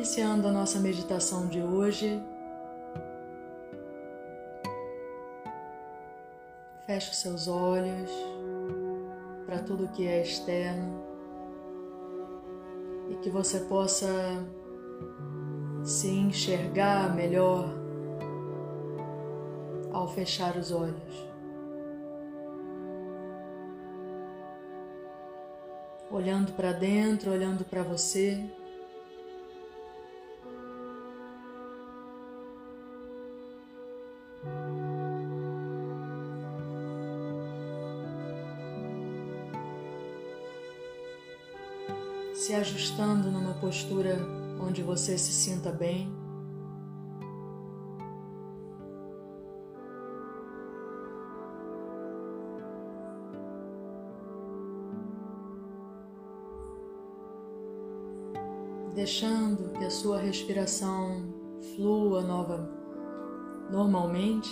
Iniciando a nossa meditação de hoje, feche os seus olhos para tudo que é externo e que você possa se enxergar melhor ao fechar os olhos. Olhando para dentro, olhando para você. Se ajustando numa postura onde você se sinta bem. Deixando que a sua respiração flua nova normalmente.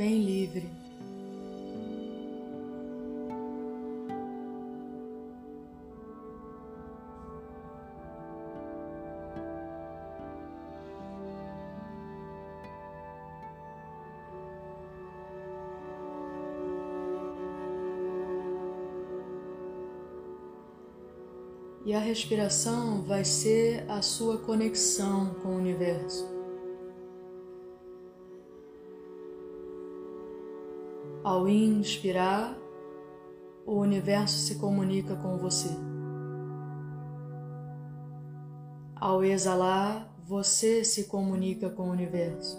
Bem livre. E a respiração vai ser a sua conexão com o universo. Ao inspirar, o universo se comunica com você. Ao exalar, você se comunica com o universo.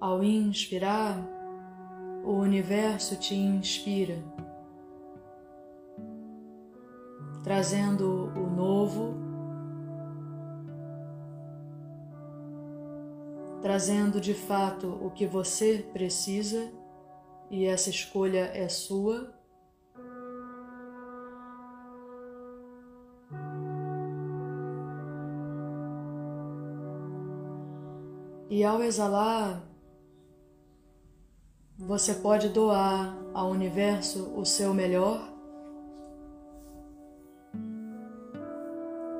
Ao inspirar, o universo te inspira. Trazendo o novo, trazendo de fato o que você precisa e essa escolha é sua. E ao exalar, você pode doar ao universo o seu melhor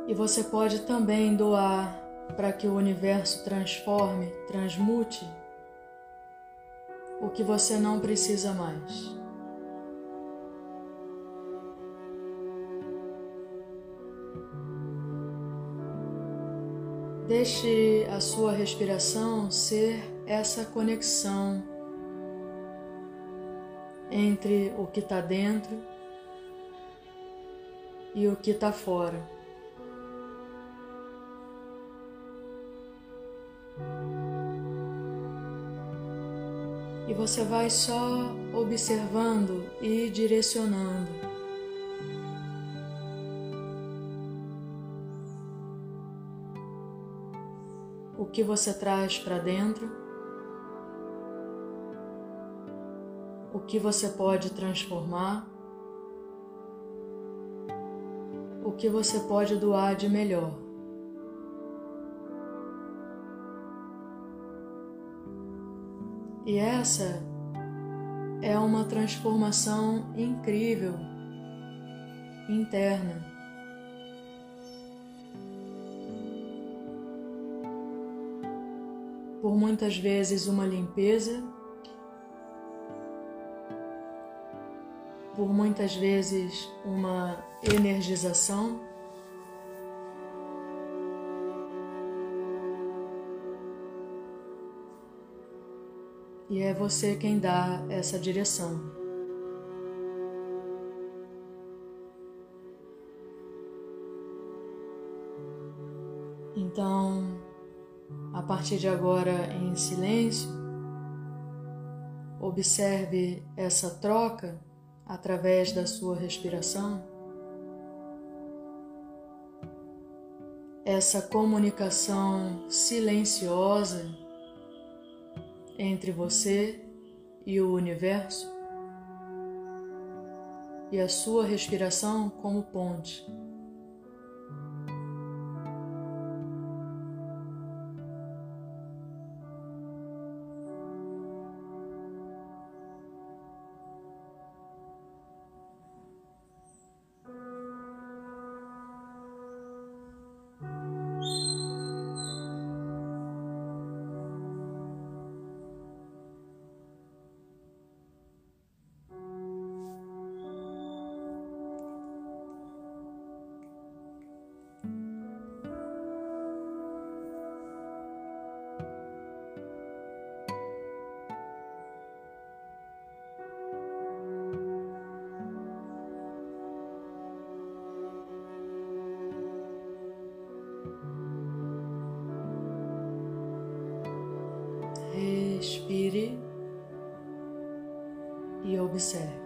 E você pode também doar para que o universo transforme, transmute o que você não precisa mais. Deixe a sua respiração ser essa conexão entre o que está dentro e o que está fora. E você vai só observando e direcionando. O que você traz para dentro, o que você pode transformar, o que você pode doar de melhor. E essa é uma transformação incrível interna. Por muitas vezes, uma limpeza, por muitas vezes, uma energização. E é você quem dá essa direção. Então, a partir de agora, em silêncio, observe essa troca através da sua respiração, essa comunicação silenciosa entre você e o universo e a sua respiração como ponte. Respire e observe.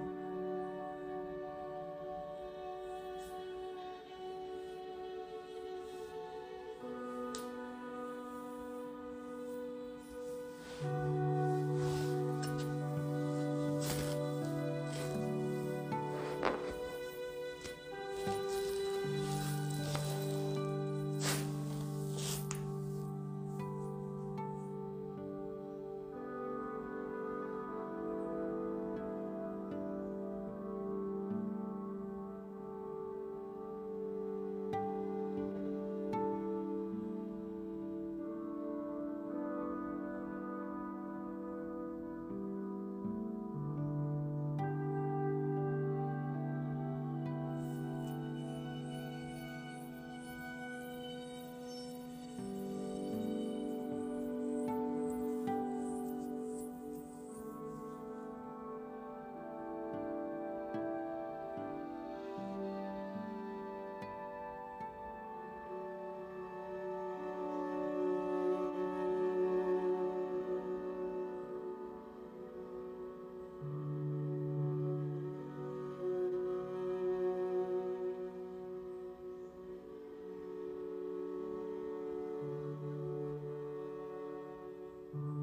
Ooh.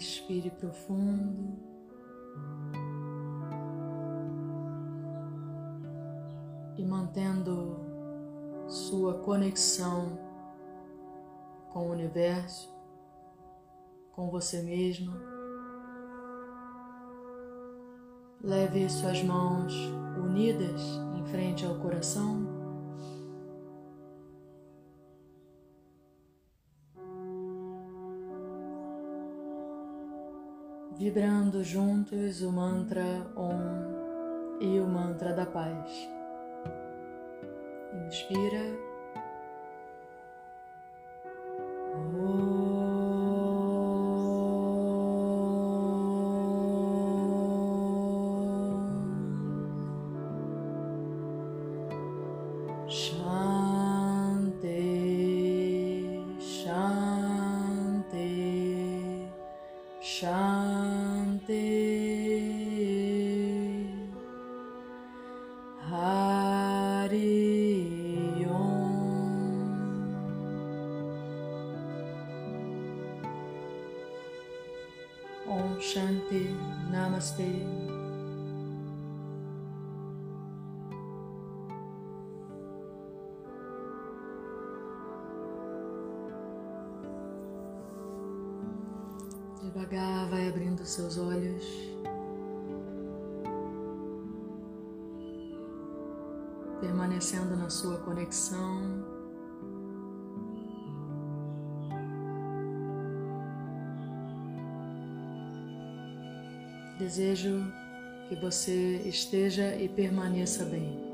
Respire profundo. E mantendo sua conexão com o universo, com você mesmo, leve suas mãos unidas em frente ao coração. Vibrando juntos o mantra Om e o mantra da paz. Inspira. Shanti, Namaste. Devagar vai abrindo seus olhos. Permanecendo na sua conexão Desejo que você esteja e permaneça bem.